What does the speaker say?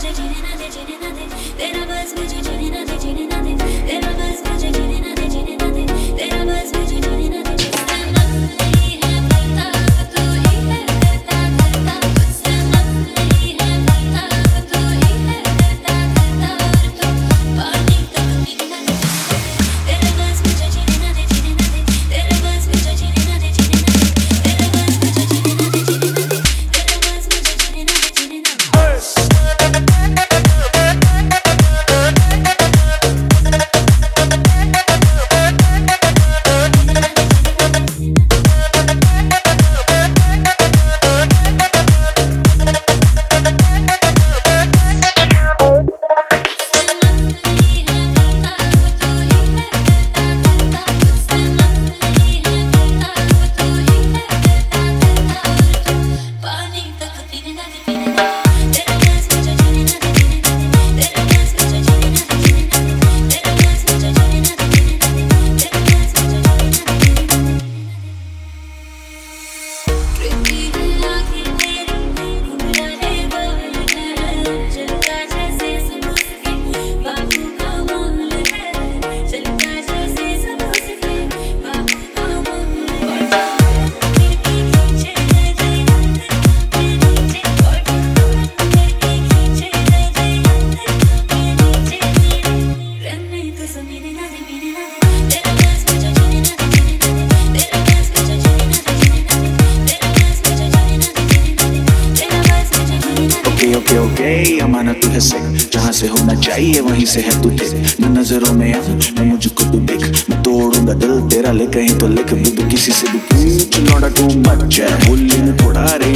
There are birds, there are birds, there are birds, You. Okay okay अमाना तू है सिख। जहाँ से होना चाहिए, वहीं से है तू थे न नज़रों में आ मैं मुझको तू देख। मैं तोड़ूँगा दिल तेरा, ले कहीं तो लिख। भी तू तो किसी से भी पूछ लौटा टू मच है। बोली में थोड़ा रे